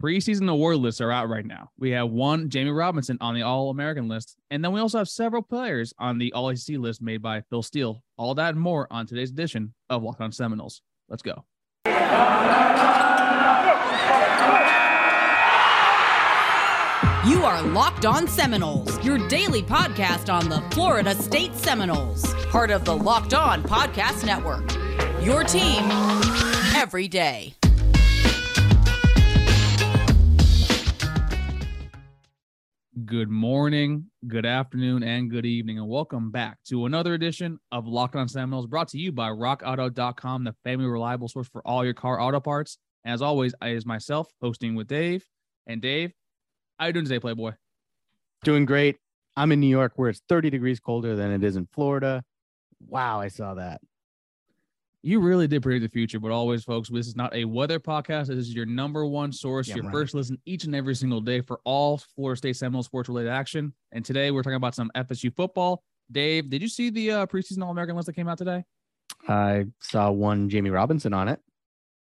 Preseason award lists are out right now. We have one Jamie Robinson on the All American list, and then we also have several players on the All ACC list made by Phil Steele. All that and more on today's edition of Locked On Seminoles. Let's go. You are Locked On Seminoles, your daily podcast on the Florida State Seminoles, part of the Locked On Podcast Network. Your team every day. Good morning, good afternoon, and good evening, and welcome back to another edition of Locked On Seminoles brought to you by RockAuto.com, the family reliable source for all your car auto parts. As always, I is myself hosting with Dave. And Dave, how you doing today, Playboy? Doing great. I'm in New York where it's 30 degrees colder than it is in Florida. Wow, I saw that. You really did predict the future, but always, folks, this is not a weather podcast. This is your number one source, Yeah, your right. first listen each and every single day for all Florida State Seminole sports related action. And today we're talking about some FSU football. Dave, did you see the uh, preseason All American list that came out today? I saw one Jamie Robinson on it.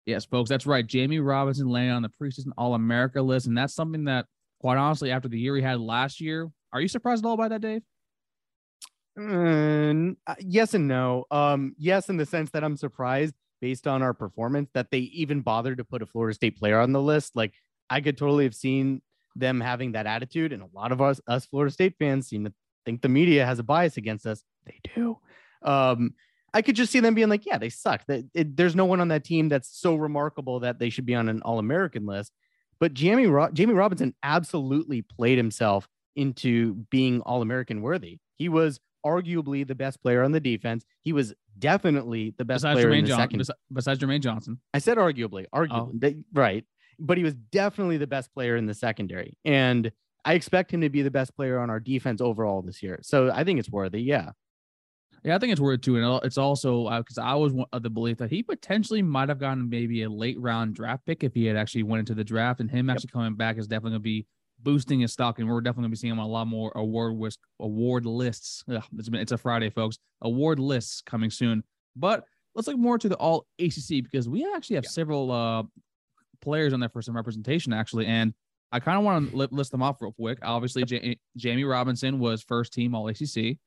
Yes, folks, that's right. Jamie Robinson landed on the preseason All America list, and that's something that, quite honestly, after the year he had last year, are you surprised at all by that, Dave? Mm, uh, yes and no. Um, yes, in the sense that I'm surprised based on our performance that they even bothered to put a Florida State player on the list. Like I could totally have seen them having that attitude, and a lot of us, us Florida State fans, seem to think the media has a bias against us. They do. Um, I could just see them being like, yeah, they suck. That there's no one on that team that's so remarkable that they should be on an All American list. But Jamie Ro- Jamie Robinson absolutely played himself into being All American worthy. He was arguably the best player on the defense. He was definitely the best Besides player in the John- second. besi- besides Jermaine Johnson. I said arguably, arguably, Oh. Right. But he was definitely the best player in the secondary. And I expect him to be the best player on our defense overall this year. So I think it's worthy. Yeah. Yeah, I think it's worth it too, and it's also uh, because I was of the belief that he potentially might have gotten maybe a late round draft pick if he had actually went into the draft, and him actually coming back is definitely going to be boosting his stock, and we're definitely going to be seeing him on a lot more award list award lists. Ugh, it's been it's a Friday, folks. Award lists coming soon, but let's look more to the All ACC because we actually have Yeah. several uh players on there for some representation actually, and I kind of want to list them off real quick. Obviously, Ja- Jamie Robinson was first team All ACC.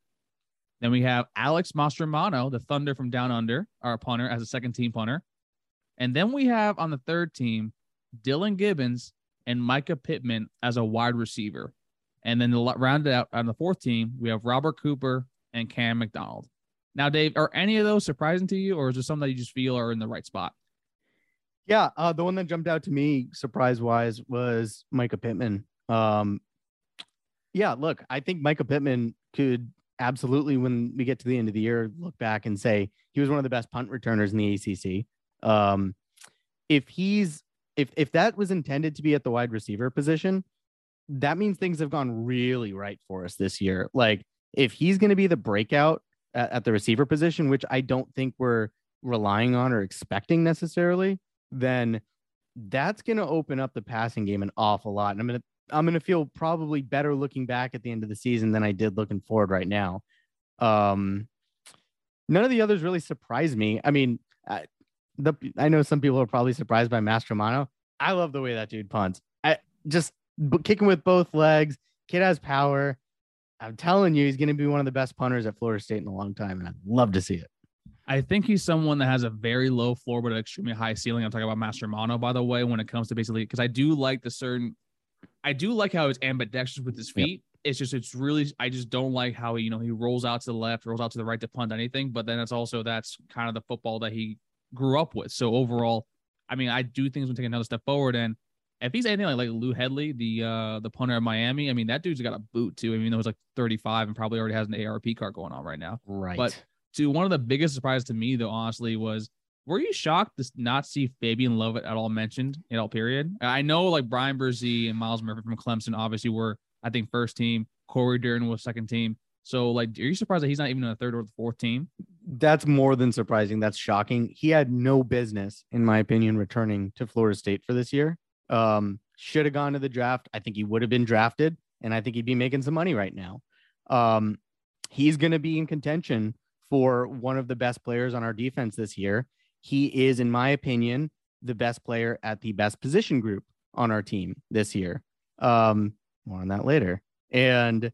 Then we have Alex Mastromano, the Thunder from Down Under, our punter as a second team punter. And then we have on the third team Dylan Gibbons and Micah Pittman as a wide receiver. And then to lo- round it out on the fourth team, we have Robert Cooper and Cam McDonald. Now, Dave, are any of those surprising to you, or is there some that you just feel are in the right spot? Yeah. Uh, the one that jumped out to me surprise wise was Micah Pittman. Um, yeah, look, I think Micah Pittman could absolutely, when we get to the end of the year, look back and say he was one of the best punt returners in the ACC. Um, if he's if if that was intended to be at the wide receiver position, that means things have gone really right for us this year. Like if he's going to be the breakout at, at the receiver position, which I don't think we're relying on or expecting necessarily, then that's going to open up the passing game an awful lot. And I'm going to I'm going to feel probably better looking back at the end of the season than I did looking forward right now. Um, none of the others really surprised me. I mean, I, the I know some people are probably surprised by Mastromano. I love the way that dude punts. I just b- kicking with both legs. Kid has power. I'm telling you, he's going to be one of the best punters at Florida State in a long time, and I'd love to see it. I think he's someone that has a very low floor but an extremely high ceiling. I'm talking about Mastromano, by the way, when it comes to basically because I do like the certain I do like how he's ambidextrous with his Yep. feet. It's just it's really I just don't like how he, you know he rolls out to the left, rolls out to the right to punt anything. But then it's also that's kind of the football that he grew up with. So overall, I mean, I do think he's gonna take another step forward. And if he's anything like, like Lou Hedley, the uh the punter of Miami, I mean that dude's got a boot too. I mean, he's like 35 and probably already has an AARP card going on right now Right. But- to one of the biggest surprises to me though honestly was were you shocked to not see Fabian Lovett at all mentioned at all period i know like Bryan Bresee and Myles Murphy from clemson obviously were i think first team Cory Durden was second team so like are you surprised that he's not even on the third or the fourth team that's more than surprising. That's shocking. He had no business, in my opinion, returning to Florida State for this year. Um, should have gone to the draft. I think he would have been drafted, and I think he'd be making some money right now. Um, he's going to be in contention for one of the best players on our defense this year. He is, in my opinion, the best player at the best position group on our team this year. Um, more on that later. And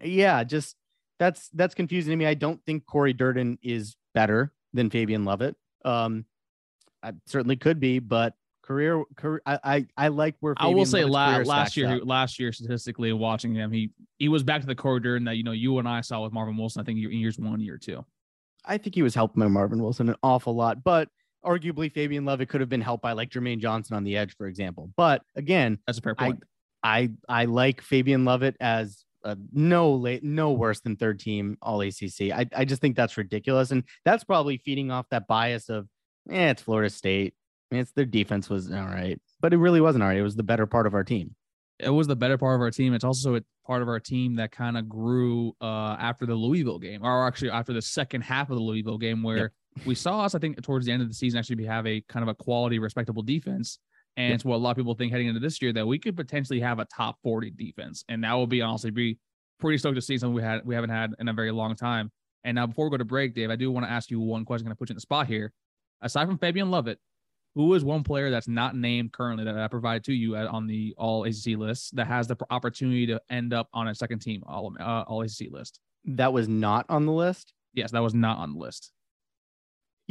yeah, just that's that's confusing to me. I don't think Cory Durden is better than Fabian Lovett. Um, I certainly could be, but career, career I, I, I like where I will say la- last year, up. last year statistically watching him, he he was back to the corridor and that you know you and I saw with Marvin Wilson. I think in years one, year two. I think he was helped by Marvin Wilson an awful lot, but arguably Fabian Lovett could have been helped by like Jermaine Johnson on the edge, for example. But again, That's a fair I- I I like Fabian Lovett as a no late no worse than third team all ACC. I, I just think that's ridiculous, and that's probably feeding off that bias of eh, it's Florida State. It's their defense was all right, but it really wasn't all right. It was the better part of our team. it was the better part of our team. It's also a part of our team that kind of grew uh, after the Louisville game, or actually after the second half of the Louisville game, where we saw us, I think, towards the end of the season, actually be, have a kind of a quality, respectable defense. And Yep. it's what a lot of people think heading into this year that we could potentially have a top 40 defense. And that will be honestly be pretty stoked to see something we had we haven't had in a very long time. And now before we go to break, Dave, I do want to ask you one question. I'm gonna put you in the spot here. Aside from Fabian Lovett, who is one player that's not named currently that I provided to you at, on the All ACC list that has the opportunity to end up on a second team All uh, All ACC list? That was not on the list. Yes, that was not on the list.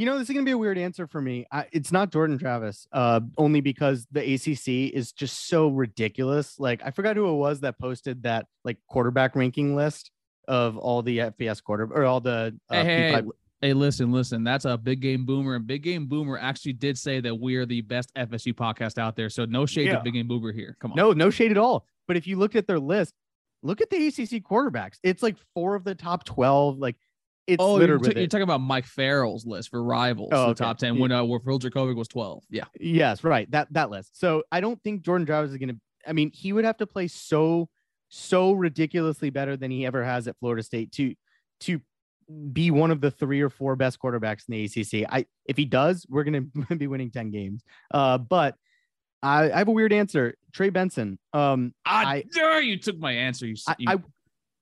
You know, this is gonna be a weird answer for me. I, it's not Jordan Travis, uh, only because the ACC is just so ridiculous. Like, I forgot who it was that posted that like quarterback ranking list of all the FBS quarter or all the uh, Hey, hey, P5 Hey, listen, listen. That's a big game boomer, and big game boomer actually did say that we are the best FSU podcast out there. So no shade Yeah. to big game boomer here. Come on. No, no shade at all. But if you look at their list, look at the ACC quarterbacks. It's like four of the top 12. Like it's Oh, you're, with you're talking about Mike Farrell's list for rivals, Oh, the okay. top ten. When uh, where Phil Jurkovec was twelve. Yeah, yes, right. That that list. So I don't think Jordan Travis is gonna I mean, he would have to play so so ridiculously better than he ever has at Florida State to to be one of the three or four best quarterbacks in the ACC. I if he does, we're gonna be winning 10 games. Uh, but I, I have a weird answer. Trey Benson. Um, I, I- dare you took my answer. You, I, you I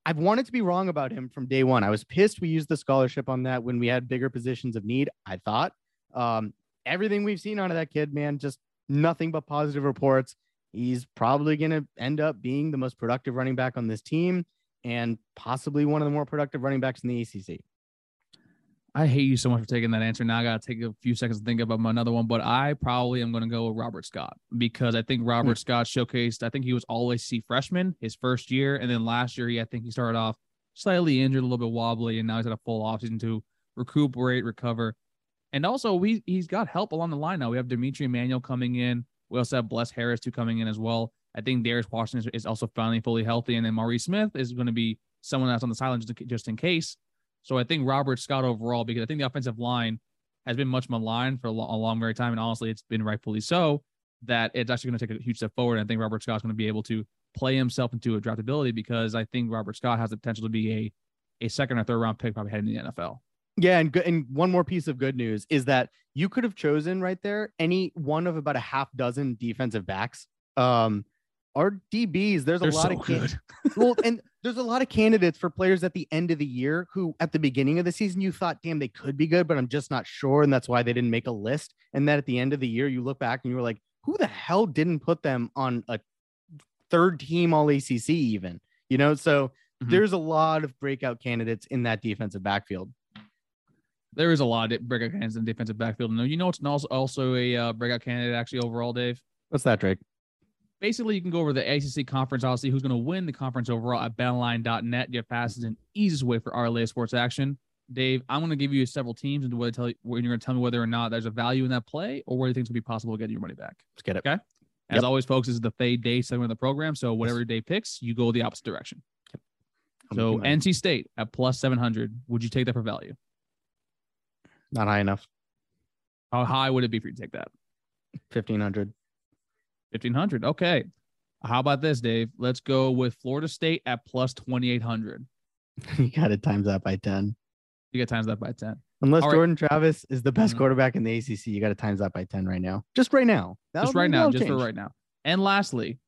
I've wanted to be wrong about him from day one. I was pissed we used the scholarship on that when we had bigger positions of need. I thought um, everything we've seen out of that kid, man, just nothing but positive reports. He's probably going to end up being the most productive running back on this team and possibly one of the more productive running backs in the ACC. I hate you so much for taking that answer. Now I gotta take a few seconds to think about another one, but I probably am gonna go with Robert Scott because I think Robert hmm. Scott showcased. I think he was all ACC freshman his first year, and then last year he I think he started off slightly injured, a little bit wobbly, and now he's had a full offseason to recuperate, recover, and also we he's got help along the line now. We have D'Mitri Emmanuel coming in. We also have Bless Harris too coming in as well. I think Darius Washington is, is also finally fully healthy, and then Maurice Smith is going to be someone that's on the sideline just, in- just in case. So I think Robert Scott overall, because I think the offensive line has been much maligned for a, lo- a long, very time, and honestly, it's been rightfully so. That it's actually going to take a huge step forward. And I think Robert Scott's going to be able to play himself into a draftability because I think Robert Scott has the potential to be a a second or third round pick probably heading in the NFL. Yeah, and good, and one more piece of good news is that you could have chosen right there any one of about a half dozen defensive backs. Um, our DBs, there's a They're lot so of can- good. well, and there's a lot of candidates for players at the end of the year who, at the beginning of the season, you thought, damn, they could be good, but I'm just not sure. And that's why they didn't make a list. And then at the end of the year, you look back and you were like, who the hell didn't put them on a third team all ACC, even? You know, so Mhm. there's a lot of breakout candidates in that defensive backfield. There is a lot of breakout candidates in the defensive backfield. No, you know it's also also a uh, breakout candidate actually overall, Dave. What's that, Drake? Basically you can go over the ACC conference, obviously who's going to win the conference overall at betonline.net. Get fast is an easiest way for RLA sports action. Dave, I'm going to give you several teams and whether tell you, when you're going to tell me whether or not there's a value in that play or whether you think it's going to be possible getting your money back. Let's get it. Okay. As Yep. always, folks, this is the fade day segment of the program. So whatever day picks, you go the opposite direction. I'm So looking at it. NC State at plus 700. Would you take that for value? not high enough. How high would it be for you to take that? 1500. 1500. Okay. How about this, Dave? Let's go with Florida State at plus 2800. you got to times that by 10. You get times that by 10. Unless All right. Jordan Travis is the best Mhm. quarterback in the ACC, you got to times that by 10 right now. Just right now. just That'll- right now, just for right now. And lastly,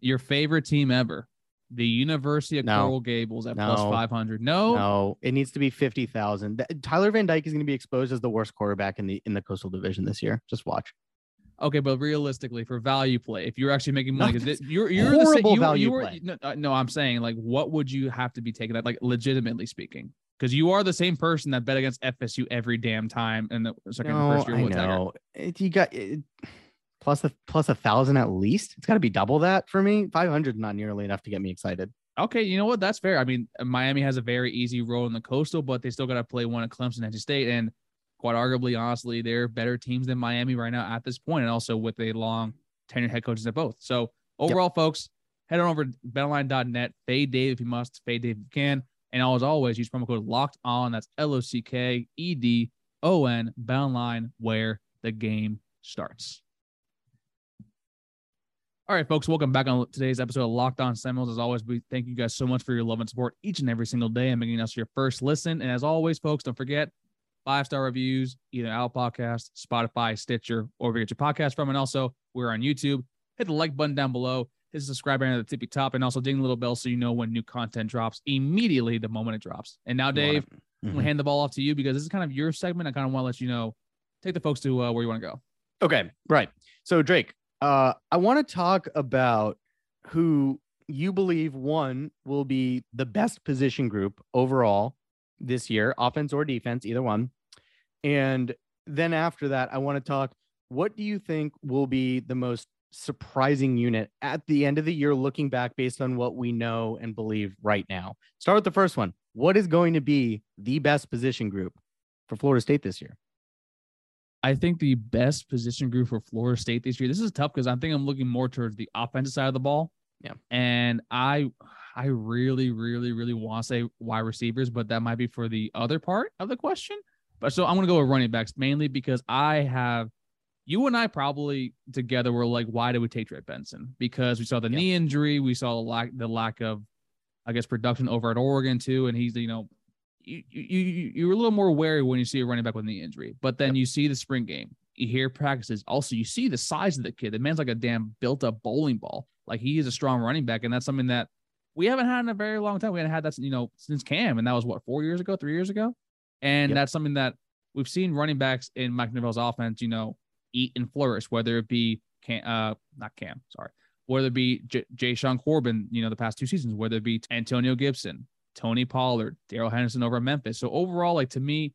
your favorite team ever, the University of No. Coral Gables at No. 500. No, No, it needs to be 50,000. Th- Tyler Van Dyke is going to be exposed as the worst quarterback in the in the Coastal Division this year. Just watch. Okay, but realistically, for value play, if you're actually making money, because you're you're the horrible same. You, value you were, play. no, uh, no, I'm saying like, what would you have to be taking that like legitimately speaking? Because you are the same person that bet against FSU every damn time in the second and No, first year. I know. It, you got it, plus a plus a thousand at least. It's got to be double that for me. Five hundred not nearly enough to get me excited. Okay, you know what? That's fair. I mean, Miami has a very easy role in the coastal, but they still got to play one at Clemson, NC State, and quite arguably, honestly, they're better teams than Miami right now at this point, and also with a long tenured head coaches at both. So overall, folks, head on over to betonline.net. Fade Dave if you must, fade Dave if you can, and as always, use promo code Locked On. That's L O C K E D O N. Betonline, where the game starts. All right, folks, welcome back on today's episode of Locked On Seminoles. As always, we thank you guys so much for your love and support each and every single day and making us your first listen. And as always, folks, don't forget five star reviews, either Apple Podcast, Spotify, Stitcher, or wherever you get your podcast from. And also, we're on YouTube. Hit the like button down below, hit the subscribe button at the tippy top, and also ding the little bell so you know when new content drops immediately the moment it drops. And now, Dave, I'm Mhm. gonna hand the ball off to you because this is kind of your segment. I kind of want to let you know, take the folks to uh, where you want to go. Okay, right. So Drake, uh, I want to talk about who you believe one will be the best position group overall this year, offense or defense, either one. And then after that, I want to talk. What do you think will be the most surprising unit at the end of the year, looking back based on what we know and believe right now? Start with the first one. What is going to be the best position group for Florida State this year? I think the best position group for Florida State this year. This is tough because I think I'm looking more towards the offensive side of the ball. Yeah. And I I really, really, really want to say wide receivers, but that might be for the other part of the question. But so I'm gonna go with running backs mainly because I have you and I probably together were like, why did we take Trey Benson? Because we saw the Yeah. knee injury, we saw the lack the lack of, I guess, production over at Oregon too, and he's you know you, you, you you're a little more wary when you see a running back with knee injury, but then you see the spring game, you hear practices. Also, you see the size of the kid. The man's like a damn built up bowling ball. Like he is a strong running back, and that's something that we haven't had in a very long time. We haven't had that, you know, since Cam, and that was what four years ago, three years ago, and Yep. that's something that we've seen running backs in Mike Norvell's offense, you know, eat and flourish. Whether it be Cam, uh, not Cam, sorry, whether it be J- Jashaun Corbin, you know, the past two seasons, whether it be Antonio Gibson, Tony Pollard, Darrell Henderson over at Memphis. So overall, like to me,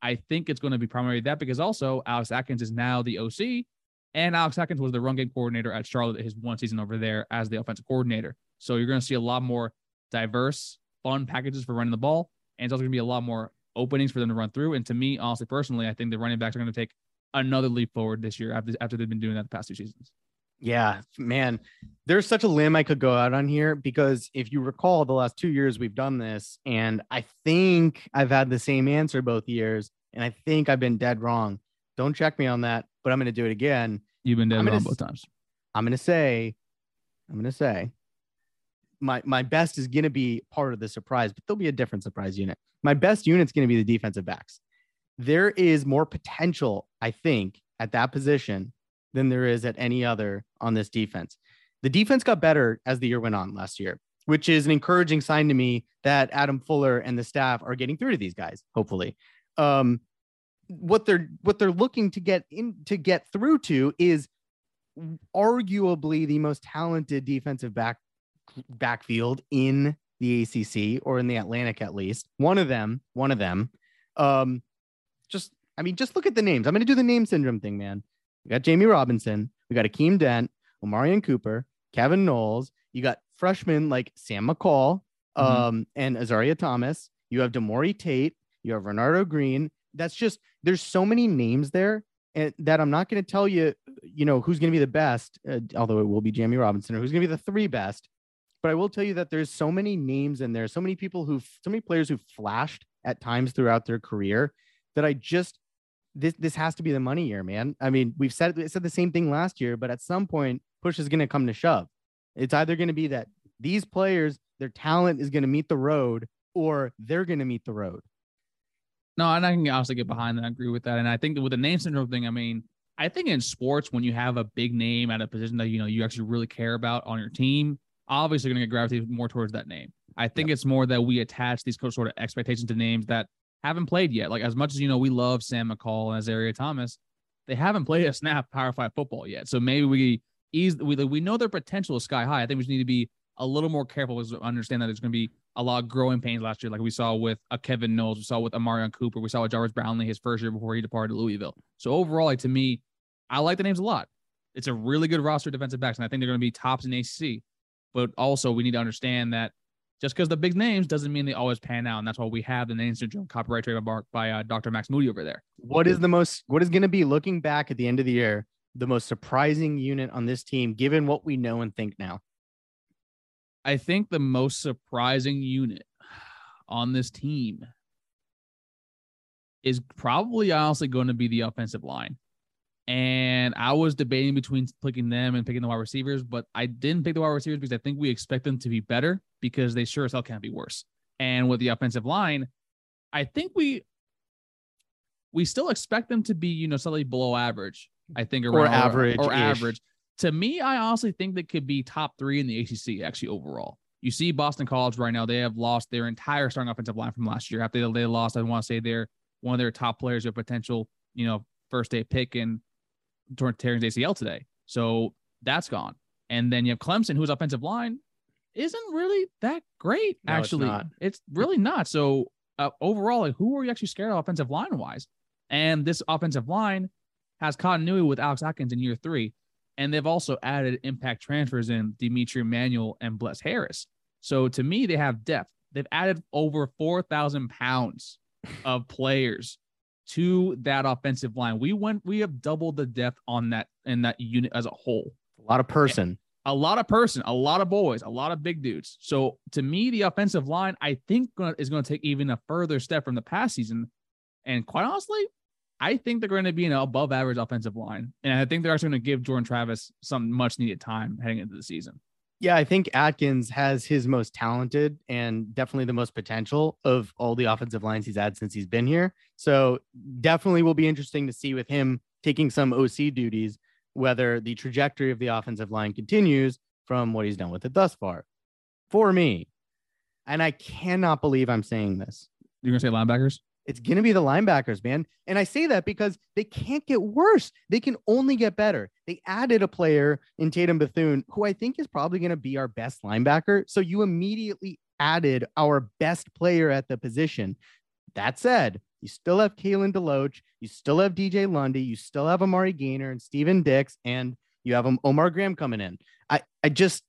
I think it's going to be primarily that because also Alex Atkins is now the OC, and Alex Atkins was the run game coordinator at Charlotte his one season over there as the offensive coordinator. So you're going to see a lot more diverse, fun packages for running the ball, and it's also going to be a lot more openings for them to run through. And to me, honestly, personally, I think the running backs are going to take another leap forward this year after after they've been doing that the past two seasons. Yeah, man, there's such a limb I could go out on here because if you recall, the last two years we've done this, and I think I've had the same answer both years, and I think I've been dead wrong. Don't check me on that, but I'm going to do it again. You've been dead I'm gonna wrong both times. I'm going to say, I'm going to say, my my best is going to be part of the surprise, but there'll be a different surprise unit. My best unit's going to be the defensive backs. There is more potential, I think, at that position than there is at any other on this defense. The defense got better as the year went on last year, which is an encouraging sign to me that Adam Fuller and the staff are getting through to these guys, hopefully. Um, what they're what they're looking to get in to get through to is arguably the most talented defensive back backfield in the ACC or in the Atlantic at least. One of them, one of them. Um, just I mean, just look at the names. I'm going to do the name syndrome thing, man. We got Jamie Robinson, we got Akeem Dent, Omarion Cooper, Kevin Knowles. You got freshmen like Sam McCall Mhm. um, and Azaria Thomas. You have Demori Tate. You have Renardo Green. That's just there's so many names there and that I'm not going to tell you, you know, who's going to be the best, uh, although it will be Jamie Robinson or who's going to be the three best. But I will tell you that there's so many names in there, so many people who, so many players who flashed at times throughout their career that I just this this has to be the money year, man. I mean, we've said we said the same thing last year, but at some point, push is going to come to shove. It's either going to be that these players, their talent is going to meet the road, or they're going to meet the road. No, and I can honestly get behind that. I agree with that. And I think with the name syndrome thing, I mean, I think in sports, when you have a big name at a position that you know you actually really care about on your team, obviously gonna get gravitated more towards that name. I think it's more that we attach these sort of expectations to names that haven't played yet. Like as much as you know, we love Sam McCall and Azaria Thomas. they haven't played a snap Power Five football yet. So maybe we ease we we know their potential is sky high. I think we just need to be a little more careful to understand that there's going to be a lot of growing pains last year, like we saw with a Kevin Knowles, we saw with Omarion Cooper, we saw with Jarvis Brownlee his first year before he departed Louisville. So overall, like to me, I like the names a lot. It's a really good roster of defensive backs, and I think they're going to be tops in ACC. But also, we need to understand that just because the big names doesn't mean they always pan out, and that's why we have the name syndrome copyright trademark by uh, Dr. Max Moody over there. What is the most? What is going to be looking back at the end of the year? The most surprising unit on this team, given what we know and think now. I think the most surprising unit on this team is probably honestly going to be the offensive line. And I was debating between picking them and picking the wide receivers, but I didn't pick the wide receivers because I think we expect them to be better because they sure as hell can't be worse. And with the offensive line, I think we we still expect them to be, you know, slightly below average. I think or average or, or average to me, I honestly think they could be top three in the ACC actually overall. You see Boston College right now; they have lost their entire starting offensive line from last year. After they lost, I want to say they're one of their top players, of potential, you know, first day pick and tearing his ACL today. So that's gone. And then you have Clemson, whose offensive line isn't really that great. No, actually, it's, it's, really not. So uh, overall, like, who are you actually scared of offensive line wise? And this offensive line has continuity with Alex Atkins in year three. And they've also added impact transfers in D'Mitri Emmanuel and Bless Harris. So to me, they have depth. They've added over 4,000 pounds of players to that offensive line. We went, we have doubled the depth on that in that unit as a whole. A lot of person. A lot of person, a lot of boys, a lot of big dudes. So to me, the offensive line, I think uh, is going to take even a further step from the past season. And quite honestly, I think they're going to be an above average offensive line. And I think they're actually going to give Jordan Travis some much needed time heading into the season. Yeah, I think Atkins has his most talented and definitely the most potential of all the offensive lines he's had since he's been here. So definitely will be interesting to see with him taking some OC duties, whether the trajectory of the offensive line continues from what he's done with it thus far. For me, and I cannot believe I'm saying this. You're to say linebackers? It's going to be the linebackers, man. And I say that because they can't get worse. They can only get better. They added a player in Tatum Bethune who I think is probably going to be our best linebacker. So you immediately added our best player at the position. That said, you still have Kalen DeLoach, you still have DJ Lundy, you still have Amari Gainer and Steven Dix, and you have um, Omar Graham coming in. I, I just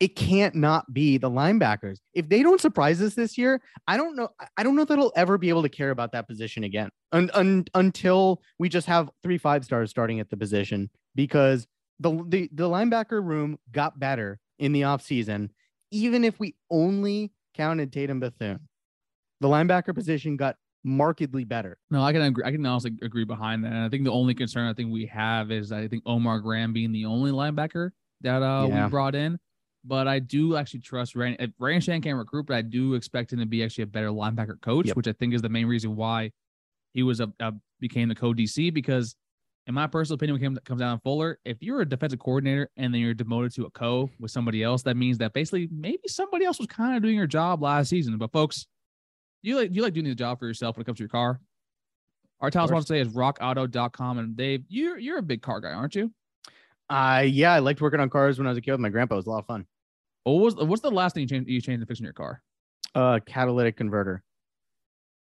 it can't not be the linebackers. If they don't surprise us this year, I don't know. I don't know that I'll ever be able to care about that position again un, un, until we just have three five stars starting at the position because the, the, the linebacker room got better in the offseason, even if we only counted Tatum Bethune. The linebacker position got markedly better. No, I can agree. I can also agree behind that. And I think the only concern I think we have is I think Omar Graham being the only linebacker that uh, yeah. we brought in but I do actually trust Ryan. If Randy Shannon can recruit, but I do expect him to be actually a better linebacker coach, yep. which I think is the main reason why he was a, a became the co DC. Because in my personal opinion, when it comes down to Fuller, if you're a defensive coordinator and then you're demoted to a co with somebody else, that means that basically maybe somebody else was kind of doing your job last season. But folks, you like you like doing the job for yourself when it comes to your car. Our towns want to say is rockauto.com. And Dave, you're you're a big car guy, aren't you? Uh yeah, I liked working on cars when I was a kid with my grandpa. It was a lot of fun. What was what's the last thing you changed you changed to fix in your car? Uh catalytic converter.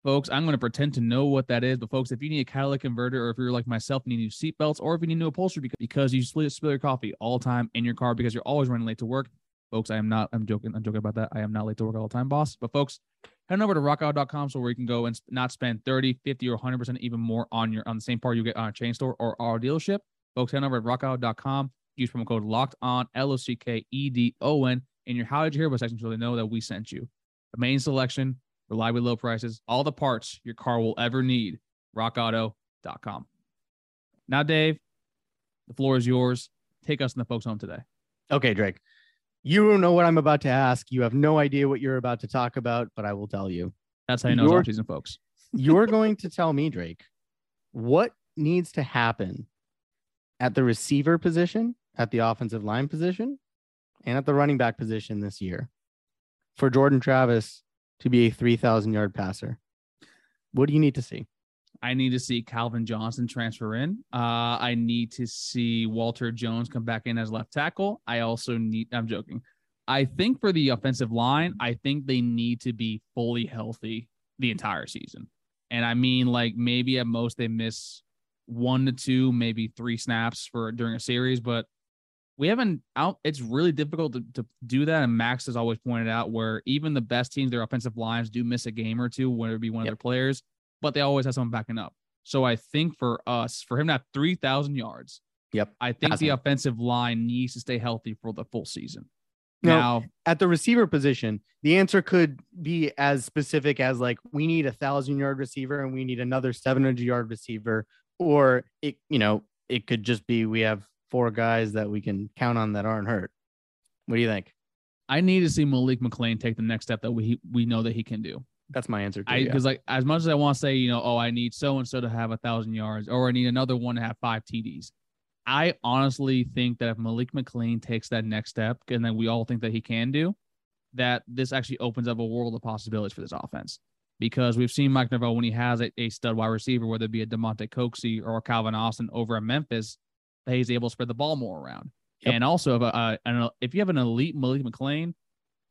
Folks, I'm going to pretend to know what that is, but folks, if you need a catalytic converter, or if you're like myself, you need new seatbelts, or if you need new upholstery because, because you spill, spill your coffee all the time in your car because you're always running late to work, folks, I am not. I'm joking. I'm joking about that. I am not late to work all the time, boss. But folks, head over to rockauto.com so where you can go and not spend 30, 50, or 100 percent even more on your on the same part you get on a chain store or our dealership. Folks, head over to rockauto.com. Use promo code locked on L O C K E D O N in your How Did You Hear About section so they know that we sent you. The main selection, reliably low prices, all the parts your car will ever need. RockAuto.com. Now, Dave, the floor is yours. Take us in the folks home today. Okay, Drake. You don't know what I'm about to ask. You have no idea what you're about to talk about, but I will tell you. That's how you know you're, it's season, folks. you're going to tell me, Drake, what needs to happen at the receiver position, at the offensive line position, and at the running back position this year for Jordan Travis to be a 3,000 yard passer? What do you need to see? I need to see Calvin Johnson transfer in. Uh, I need to see Walter Jones come back in as left tackle. I also need, I'm joking. I think for the offensive line, I think they need to be fully healthy the entire season. And I mean, like maybe at most they miss one to two, maybe three snaps for during a series, but we haven't out. It's really difficult to, to do that. And Max has always pointed out where even the best teams, their offensive lines do miss a game or two, whether it be one yep. of their players, but they always have someone backing up. So I think for us, for him to have 3,000 yards, yep, I think the offensive line needs to stay healthy for the full season. Now, now, at the receiver position, the answer could be as specific as like we need a thousand yard receiver and we need another 700 yard receiver, or it, you know, it could just be we have four guys that we can count on that aren't hurt. What do you think? I need to see Malik McClain take the next step that we we know that he can do. That's my answer. I because yeah. like as much as I want to say, you know, oh, I need so and so to have a thousand yards, or I need another one to have five TDs. I honestly think that if Malik McClain takes that next step, and then we all think that he can do, that this actually opens up a world of possibilities for this offense. Because we've seen Mike Norvell when he has a, a stud wide receiver, whether it be a Damonte Coxie or Calvin Austin over at Memphis, that he's able to spread the ball more around. Yep. And also, if, uh, if you have an elite Malik McClain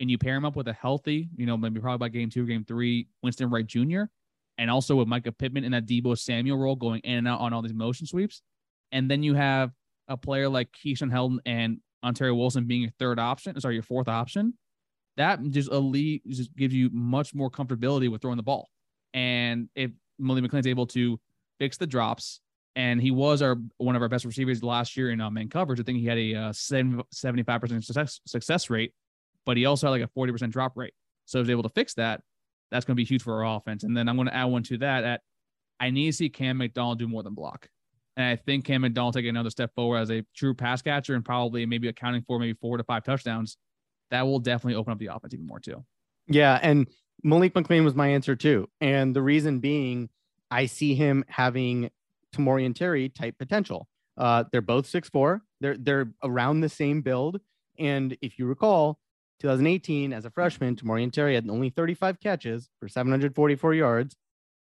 and you pair him up with a healthy, you know, maybe probably by game two, game three, Winston Wright Jr., and also with Micah Pittman in that Deebo Samuel role going in and out on all these motion sweeps, and then you have a player like Keyshawn Helton and Ontario Wilson being your third option, sorry, your fourth option, that just elite just gives you much more comfortability with throwing the ball. And if Malik McClain's able to fix the drops, and he was our one of our best receivers last year in man coverage. I think he had a uh, 75% success, success rate, but he also had like a 40% drop rate. So he was able to fix that. That's going to be huge for our offense. And then I'm going to add one to that. At I need to see Cam McDonald do more than block. And I think Cam McDonald take another step forward as a true pass catcher and probably maybe accounting for maybe four to five touchdowns. That will definitely open up the offense even more too. Yeah. And Malik McClain was my answer too. And the reason being, I see him having Tamorrion Terry type potential. Uh, they're both six four. They're they're around the same build. And if you recall, 2018 as a freshman, Tamorrion Terry had only 35 catches for 744 yards.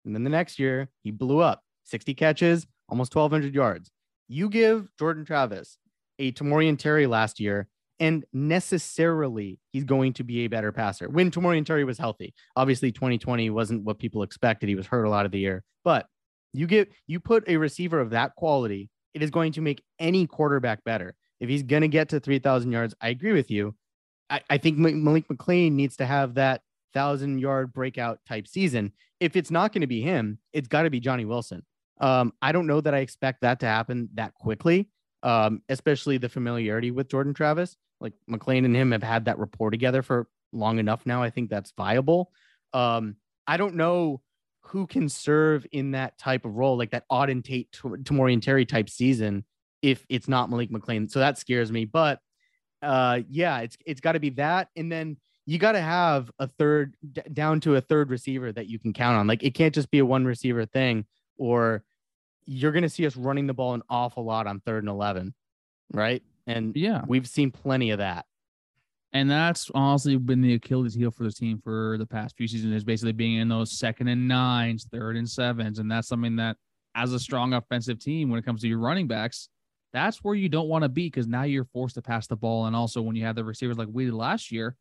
And then the next year, he blew up 60 catches, almost 1,200 yards. You give Jordan Travis a Tamorrion Terry last year, and necessarily he's going to be a better passer when Tamorrion Terry was healthy. Obviously, 2020 wasn't what people expected. He was hurt a lot of the year, but you get you put a receiver of that quality, it is going to make any quarterback better. If he's going to get to 3,000 yards, I agree with you. I, I think Malik McClain needs to have that thousand yard breakout type season. If it's not going to be him, it's got to be Johnny Wilson. Um, I don't know that I expect that to happen that quickly, um, especially the familiarity with Jordan Travis. Like McClain and him have had that rapport together for long enough now. I think that's viable. Um, I don't know who can serve in that type of role, like that Auden Tate, Tamorrion Terry type season, if it's not Malik McClain. So that scares me. But uh, yeah, it's it's got to be that, and then you got to have a third d- down to a third receiver that you can count on. Like it can't just be a one receiver thing, or you're going to see us running the ball an awful lot on third and 11, right? And yeah, we've seen plenty of that. And that's honestly been the Achilles heel for the team for the past few seasons is basically being in those second and nines, third and sevens. And that's something that, as a strong offensive team, when it comes to your running backs, that's where you don't want to be because now you're forced to pass the ball. And also, when you have the receivers like we did last year,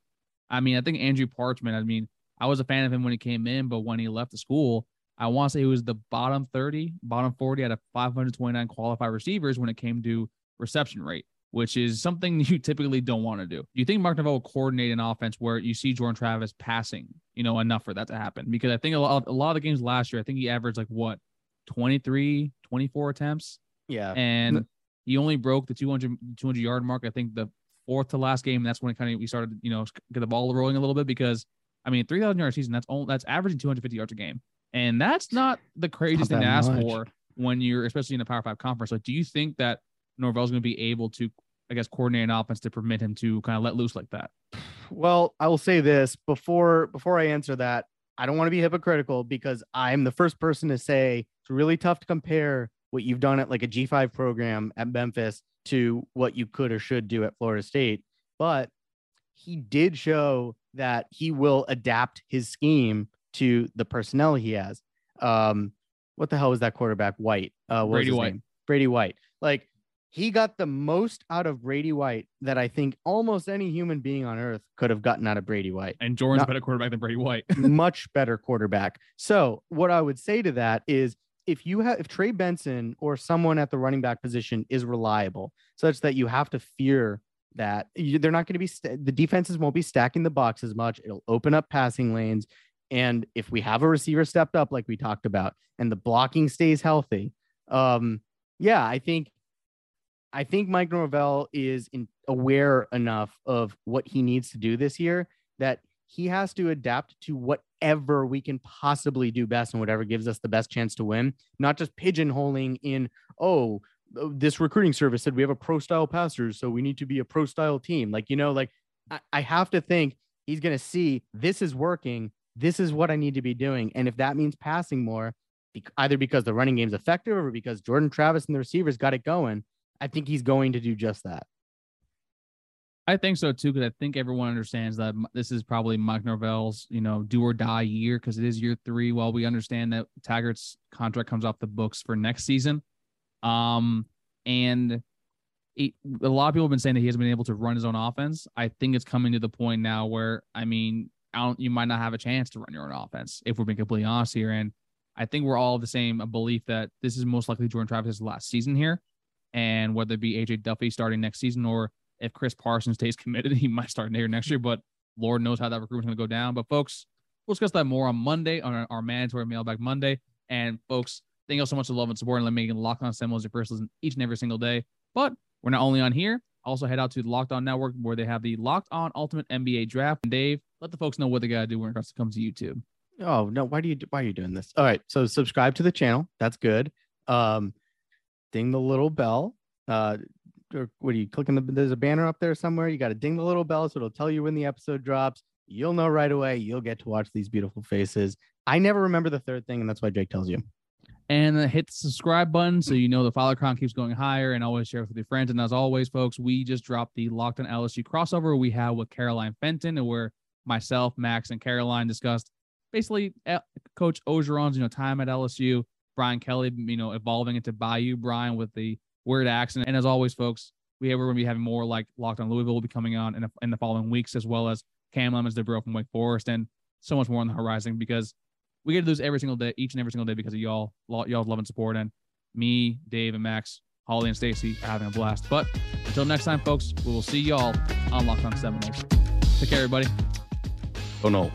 I mean, I think Andrew Parchment, I mean, I was a fan of him when he came in, but when he left the school, I want to say he was the bottom 30, bottom 40 out of 529 qualified receivers when it came to reception rate, which is something you typically don't want to do. Do you think Mark Norvell will coordinate an offense where you see Jordan Travis passing, you know, enough for that to happen? Because I think a lot, a lot of the games last year, I think he averaged like what, 23, 24 attempts. Yeah. And he only broke the 200, 200 yard mark. I think the fourth to last game. That's when it kind of we started, you know, get the ball rolling a little bit because I mean, 3,000 yard season, that's only, that's averaging 250 yards a game. And that's not the craziest thing to ask much. for when you're, especially in a Power Five conference. Like, do you think that Norvell's going to be able to, I guess, coordinate an offense to permit him to kind of let loose like that? Well, I will say this before before I answer that. I don't want to be hypocritical because I'm the first person to say it's really tough to compare what you've done at like a G5 program at Memphis to what you could or should do at Florida State. But he did show that he will adapt his scheme to the personnel he has. Um, what the hell was that quarterback? White. Uh, Brady White. name? Brady White. Like he got the most out of Brady White that I think almost any human being on earth could have gotten out of Brady White. And Jordan's Not- a better quarterback than Brady White. much better quarterback. So what I would say to that is if you have if Trey Benson or someone at the running back position is reliable, such that you have to fear that you, they're not going to be st- the defenses won't be stacking the box as much. It'll open up passing lanes, and if we have a receiver stepped up like we talked about, and the blocking stays healthy, um, yeah, I think. I think Mike Norvell is in, aware enough of what he needs to do this year that he has to adapt to whatever we can possibly do best and whatever gives us the best chance to win, not just pigeonholing in, oh, this recruiting service said we have a pro style passers, so we need to be a pro style team. Like, you know, like I, I have to think he's going to see this is working. This is what I need to be doing. And if that means passing more, either because the running game's effective or because Jordan Travis and the receivers got it going, I think he's going to do just that. I think so too, because I think everyone understands that this is probably Mike Norvell's, you know, do or die year because it is year three. While we understand that Taggart's contract comes off the books for next season, um, and it, a lot of people have been saying that he hasn't been able to run his own offense. I think it's coming to the point now where, I mean, I you might not have a chance to run your own offense if we're being completely honest here. And I think we're all of the same belief that this is most likely Jordan Travis's last season here, and whether it be AJ Duffy starting next season or if Chris Parsons stays committed, he might start here next year, but Lord knows how that recruitment's going to go down. But folks, we'll discuss that more on Monday on our, our mandatory mailbag Monday. And folks, thank you all so much for love and support and making Locked On Seminoles your first listen each and every single day. But we're not only on here, also head out to the Locked On Network where they have the Locked On Ultimate NBA Draft. And Dave, let the folks know what they got to do when it comes to YouTube. Oh no, why do you why are you doing this? All right, so subscribe to the channel. That's good. Um, ding the little bell. Uh, or what are you clicking? The, there's a banner up there somewhere. You got to ding the little bell so it'll tell you when the episode drops. You'll know right away. You'll get to watch these beautiful faces. I never remember the third thing, and that's why Jake tells you. and hit the subscribe button so you know the follow count keeps going higher and always share with your friends. And as always, folks, we just dropped the Locked on LSU crossover we have with Caroline Fenton, and where myself, Max, and Caroline discussed basically uh, Coach Orgeron's you know time at LSU, Brian Kelly, you know, evolving into Bayou Brian with the weird accent. And as always, folks, we we're going to be having more like Locked on Louisville will be coming on in the, in the following weeks, as well as Cam Lemons, the bro from Wake Forest, and so much more on the horizon because we get to this every single day, each and every single day because of y'all, y'all's love and support, and me, Dave, and Max, Holly, and Stacy are having a blast. But until next time, folks, we will see y'all on Locked On Seminoles. Take care, everybody. Oh no.